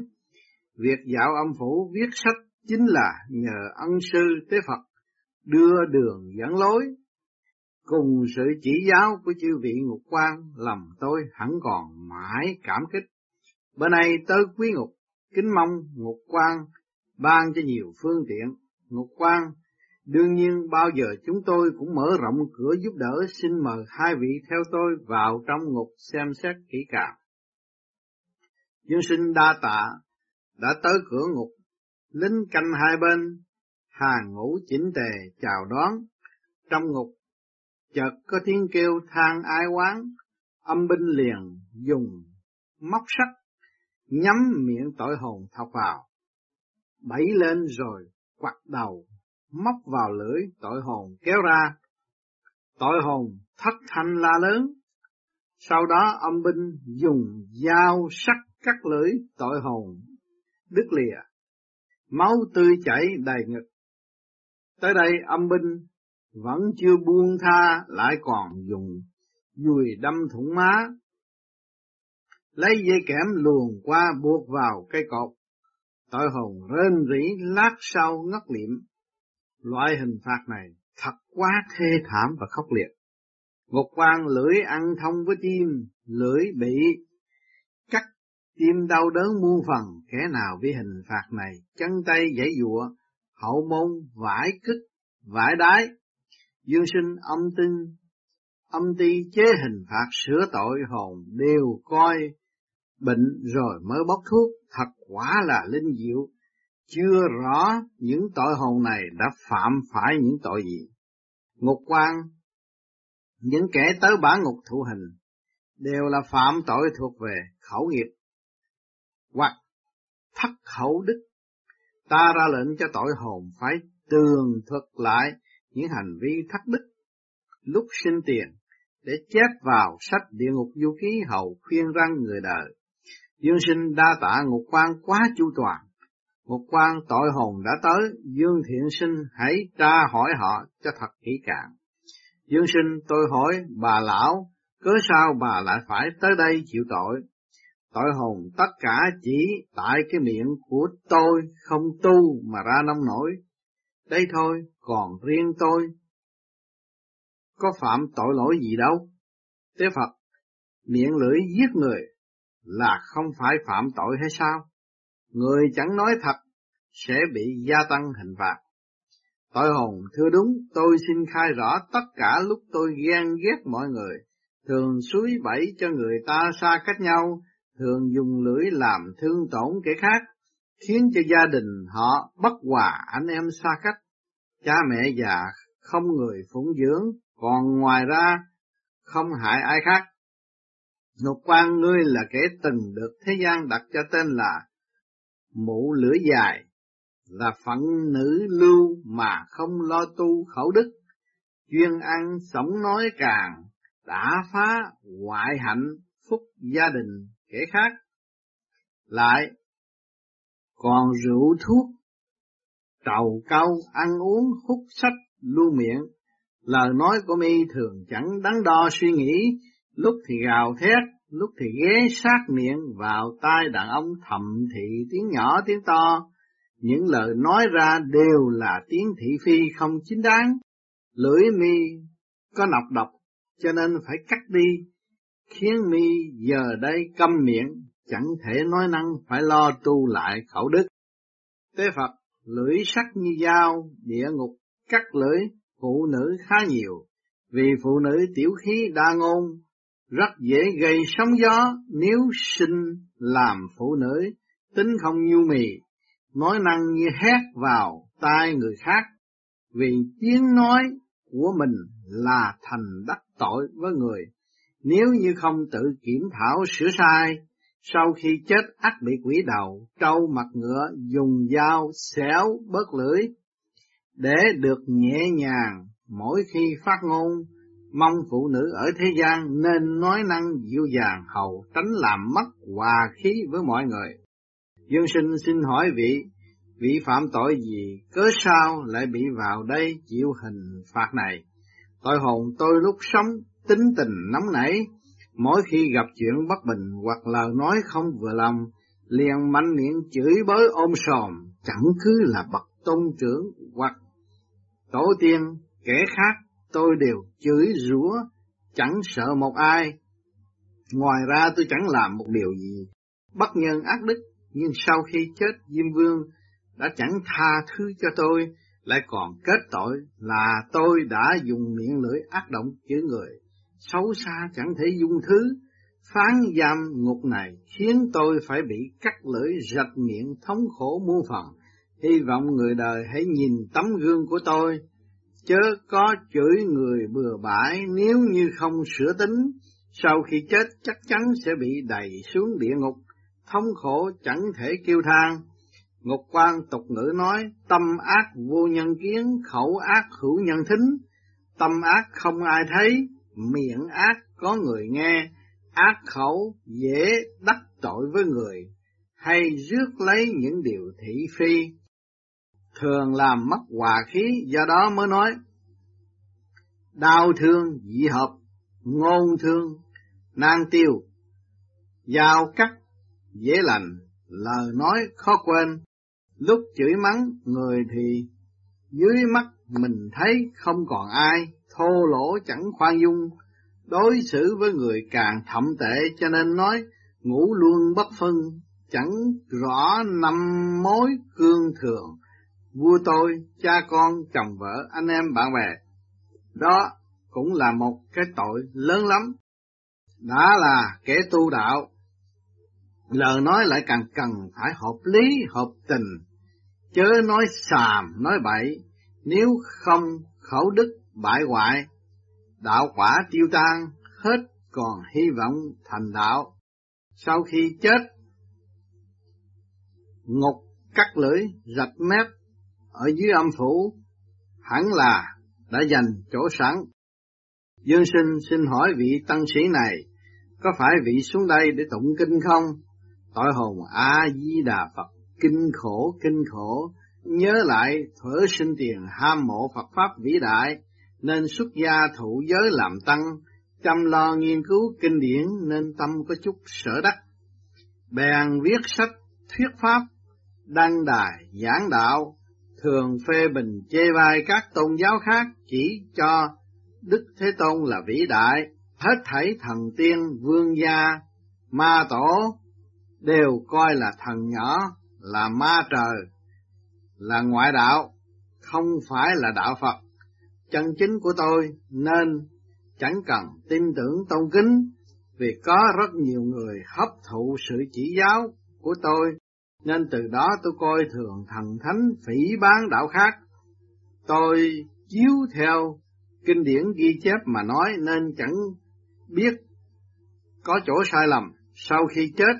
Việc dạo âm phủ viết sách chính là nhờ ân sư tế Phật đưa đường dẫn lối, cùng sự chỉ giáo của chư vị ngục quan làm tôi hẳn còn mãi cảm kích. Bữa nay tới quý ngục, kính mong ngục quan ban cho nhiều phương tiện. Ngục quan đương nhiên bao giờ chúng tôi cũng mở rộng cửa giúp đỡ xin mời hai vị theo tôi vào trong ngục xem xét kỹ càng. Dương sinh đa tạ đã tới cửa ngục, lính canh hai bên, hàng ngũ chỉnh tề chào đón. Trong ngục, chợt có tiếng kêu than ai quán, âm binh liền dùng móc sắt, nhắm miệng tội hồn thọc vào. Bẫy lên rồi quặt đầu, móc vào lưỡi tội hồn kéo ra. Tội hồn thất thanh la lớn. Sau đó âm binh dùng dao sắc cắt lưỡi tội hồn đứt lìa, máu tươi chảy đầy ngực. Tới đây âm binh vẫn chưa buông tha lại còn dùng dùi đâm thủng má, lấy dây kẽm luồn qua buộc vào cây cột, tội hồn rên rỉ lát sau ngất liệm. Loại hình phạt này thật quá thê thảm và khốc liệt. Ngục quan lưỡi ăn thông với tim, lưỡi bị tim đau đớn muôn phần, kẻ nào vì hình phạt này, chân tay giãy dụa, hậu môn vải kích, vải đái, dương sinh âm tinh, âm ti chế hình phạt sửa tội hồn đều coi bệnh rồi mới bốc thuốc, thật quả là linh diệu, chưa rõ những tội hồn này đã phạm phải những tội gì. Ngục quan, những kẻ tới bản ngục thụ hình, đều là phạm tội thuộc về khẩu nghiệp, hoặc thất khẩu đức. Ta ra lệnh cho tội hồn phải tường thuật lại những hành vi thất đức lúc sinh tiền để chép vào sách địa ngục du ký hầu khuyên răng người đời. Dương sinh đa tạ ngục quan quá chu toàn. Ngục quan tội hồn đã tới, Dương thiện sinh hãy tra hỏi họ cho thật kỹ càng. Dương sinh tôi hỏi bà lão, cớ sao bà lại phải tới đây chịu tội? Tội hồn tất cả chỉ tại cái miệng của tôi không tu mà ra nông nổi. Đây thôi, còn riêng tôi có phạm tội lỗi gì đâu. Tế Phật, miệng lưỡi giết người là không phải phạm tội hay sao? Người chẳng nói thật sẽ bị gia tăng hình phạt. Tội hồn thưa đúng, tôi xin khai rõ tất cả lúc tôi ghen ghét mọi người, thường suối bẫy cho người ta xa cách nhau, thường dùng lưỡi làm thương tổn kẻ khác, khiến cho gia đình họ bất hòa anh em xa cách. Cha mẹ già không người phụng dưỡng, còn ngoài ra không hại ai khác. Ngục quan ngươi là kẻ từng được thế gian đặt cho tên là mụ lưỡi dài, là phận nữ lưu mà không lo tu khẩu đức, chuyên ăn sống nói càng, đã phá hoại hạnh phúc gia đình kẻ khác. Lại, còn rượu thuốc, trầu câu, ăn uống, hút sách, lưu miệng, lời nói của mi thường chẳng đắn đo suy nghĩ, lúc thì gào thét, lúc thì ghé sát miệng vào tai đàn ông thầm thị tiếng nhỏ tiếng to, những lời nói ra đều là tiếng thị phi không chính đáng, lưỡi mi có nọc độc cho nên phải cắt đi, khiến mi giờ đây câm miệng, chẳng thể nói năng phải lo tu lại khẩu đức. Tế Phật, lưỡi sắc như dao, địa ngục cắt lưỡi, phụ nữ khá nhiều, vì phụ nữ tiểu khí đa ngôn, rất dễ gây sóng gió nếu sinh làm phụ nữ, tính không nhu mì, nói năng như hét vào tai người khác, vì tiếng nói của mình là thành đắc tội với người. Nếu như không tự kiểm thảo sửa sai, sau khi chết ắt bị quỷ đầu, trâu mặt ngựa dùng dao xéo bớt lưỡi, để được nhẹ nhàng mỗi khi phát ngôn mong phụ nữ ở thế gian nên nói năng dịu dàng hầu tránh làm mất hòa khí với mọi người. Dương sinh xin hỏi vị, vị phạm tội gì, cớ sao lại bị vào đây chịu hình phạt này? Tội hồn tôi lúc sống, tính tình nóng nảy, mỗi khi gặp chuyện bất bình hoặc lời nói không vừa lòng, liền mạnh miệng chửi bới ôm sòm, chẳng cứ là bậc tôn trưởng hoặc tổ tiên, kẻ khác tôi đều chửi rủa, chẳng sợ một ai. Ngoài ra tôi chẳng làm một điều gì bất nhân ác đức, nhưng sau khi chết Diêm Vương đã chẳng tha thứ cho tôi, lại còn kết tội là tôi đã dùng miệng lưỡi ác động chửi người, xấu xa chẳng thể dung thứ, phán giam ngục này khiến tôi phải bị cắt lưỡi rạch miệng thống khổ muôn phần. Hy vọng người đời hãy nhìn tấm gương của tôi, chớ có chửi người bừa bãi nếu như không sửa tính, sau khi chết chắc chắn sẽ bị đẩy xuống địa ngục, thống khổ chẳng thể kêu than. Ngục quan tục ngữ nói, tâm ác vô nhân kiến, khẩu ác hữu nhân thính, tâm ác không ai thấy, miệng ác có người nghe, ác khẩu dễ đắc tội với người, hay rước lấy những điều thị phi. thường làm mất hòa khí, do đó mới nói đau thương dị hợp, ngôn thương nan tiêu, giao cắt dễ lành, lời nói khó quên, lúc chửi mắng người thì dưới mắt mình thấy không còn ai, thô lỗ chẳng khoan dung, đối xử với người càng thậm tệ cho nên nói ngủ luôn bất phân, chẳng rõ năm mối cương thường, vua tôi, cha con, chồng vợ, anh em bạn bè. Đó cũng là một cái tội lớn lắm. Đã là kẻ tu đạo, lời nói lại càng cần phải hợp lý, hợp tình, chớ nói xàm, nói bậy, nếu không khẩu đức bại hoại, đạo quả tiêu tan, hết còn hy vọng thành đạo. Sau khi chết, ngục cắt lưỡi, rạch mép ở dưới âm phủ, hẳn là đã dành chỗ sẵn. Dương sinh xin hỏi vị tăng sĩ này, có phải vị xuống đây để tụng kinh không? Tội hồn A-di-đà Phật, kinh khổ, kinh khổ, nhớ lại thở sinh tiền ham mộ Phật Pháp vĩ đại, nên xuất gia thụ giới làm tăng, chăm lo nghiên cứu kinh điển nên tâm có chút sở đắc. Bèn viết sách thuyết pháp, đăng đài giảng đạo, thường phê bình chê bai các tôn giáo khác chỉ cho Đức Thế Tôn là vĩ đại, hết thảy thần tiên, vương gia, ma tổ đều coi là thần nhỏ, là ma trời, là ngoại đạo, không phải là đạo Phật. Chân chính của tôi nên chẳng cần tin tưởng tôn kính, vì có rất nhiều người hấp thụ sự chỉ giáo của tôi, nên từ đó tôi coi thường thần thánh phỉ bán đạo khác. Tôi chiếu theo kinh điển ghi chép mà nói nên chẳng biết có chỗ sai lầm. Sau khi chết,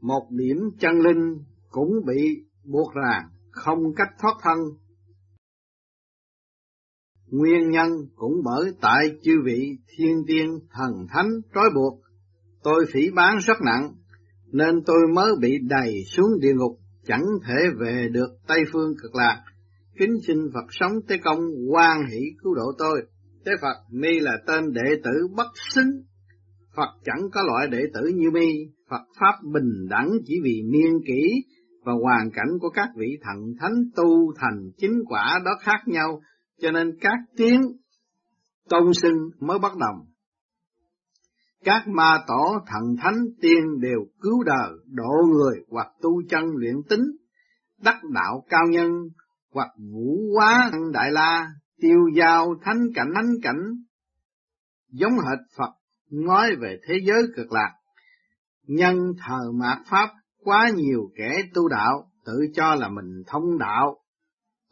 một điểm chân linh cũng bị buộc ràng, không cách thoát thân. Nguyên nhân cũng bởi tại chư vị thiên tiên thần thánh trói buộc, tôi phỉ bán rất nặng, nên tôi mới bị đầy xuống địa ngục, chẳng thể về được Tây Phương cực lạc. Kính xin Phật sống Tế Công quan hỷ cứu độ tôi. Tế Phật mi là tên đệ tử bất xứng. Phật chẳng có loại đệ tử như mi, Phật Pháp bình đẳng chỉ vì niên kỷ và hoàn cảnh của các vị thần thánh tu thành chính quả đó khác nhau, cho nên các tiếng tôn sinh mới bất đồng. Các ma tổ thần thánh tiên đều cứu đời, độ người hoặc tu chân luyện tính, đắc đạo cao nhân hoặc vũ hóa đại la, tiêu giao thánh cảnh thánh cảnh, giống hệt Phật nói về thế giới cực lạc. Nhân thờ mạt Pháp quá nhiều kẻ tu đạo tự cho là mình thông đạo,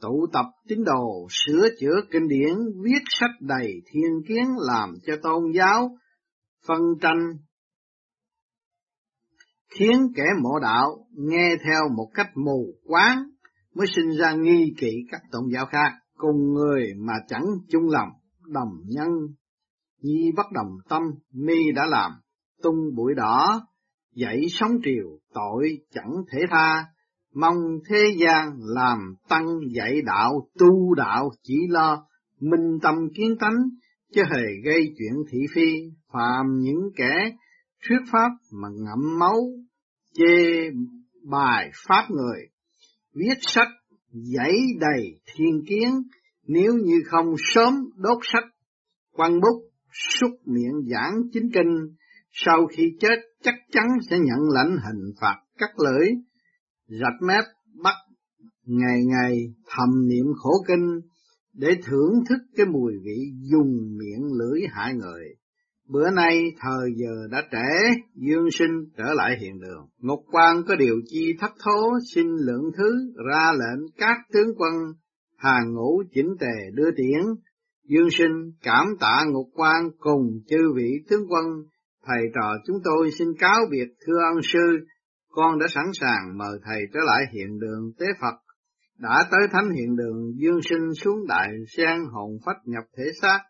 tụ tập tín đồ, sửa chữa kinh điển, viết sách đầy thiên kiến làm cho tôn giáo phân tranh khiến kẻ mộ đạo nghe theo một cách mù quáng mới sinh ra nghi kỵ các tôn giáo khác. Cùng người mà chẳng chung lòng đồng nhân nhi bất đồng tâm mi đã làm tung bụi đỏ dậy sóng triều tội chẳng thể tha mong thế gian làm tăng dạy đạo, tu đạo chỉ lo, minh tâm kiến tánh, chứ hề gây chuyện thị phi. Phạm những kẻ thuyết pháp mà ngậm máu, chê bài pháp người, viết sách dãy đầy thiên kiến, nếu như không sớm đốt sách, quăng bút, xúc miệng giảng chính kinh, sau khi chết chắc chắn sẽ nhận lãnh hình phạt cắt lưỡi rạch mép bắt ngày ngày thầm niệm khổ kinh để thưởng thức cái mùi vị dùng miệng lưỡi hại người. Bữa nay thời giờ đã trễ, dương sinh trở lại hiện đường. Ngục quan có điều chi thất thố, xin lượng thứ, ra lệnh các tướng quân, hàng ngũ chỉnh tề đưa tiễn. Dương sinh cảm tạ ngục quan cùng chư vị tướng quân, thầy trò chúng tôi xin cáo biệt thưa ân sư, con đã sẵn sàng mời thầy trở lại hiện đường tế Phật, đã tới thánh hiện đường dương sinh xuống đại sen hồn phách nhập thể xác.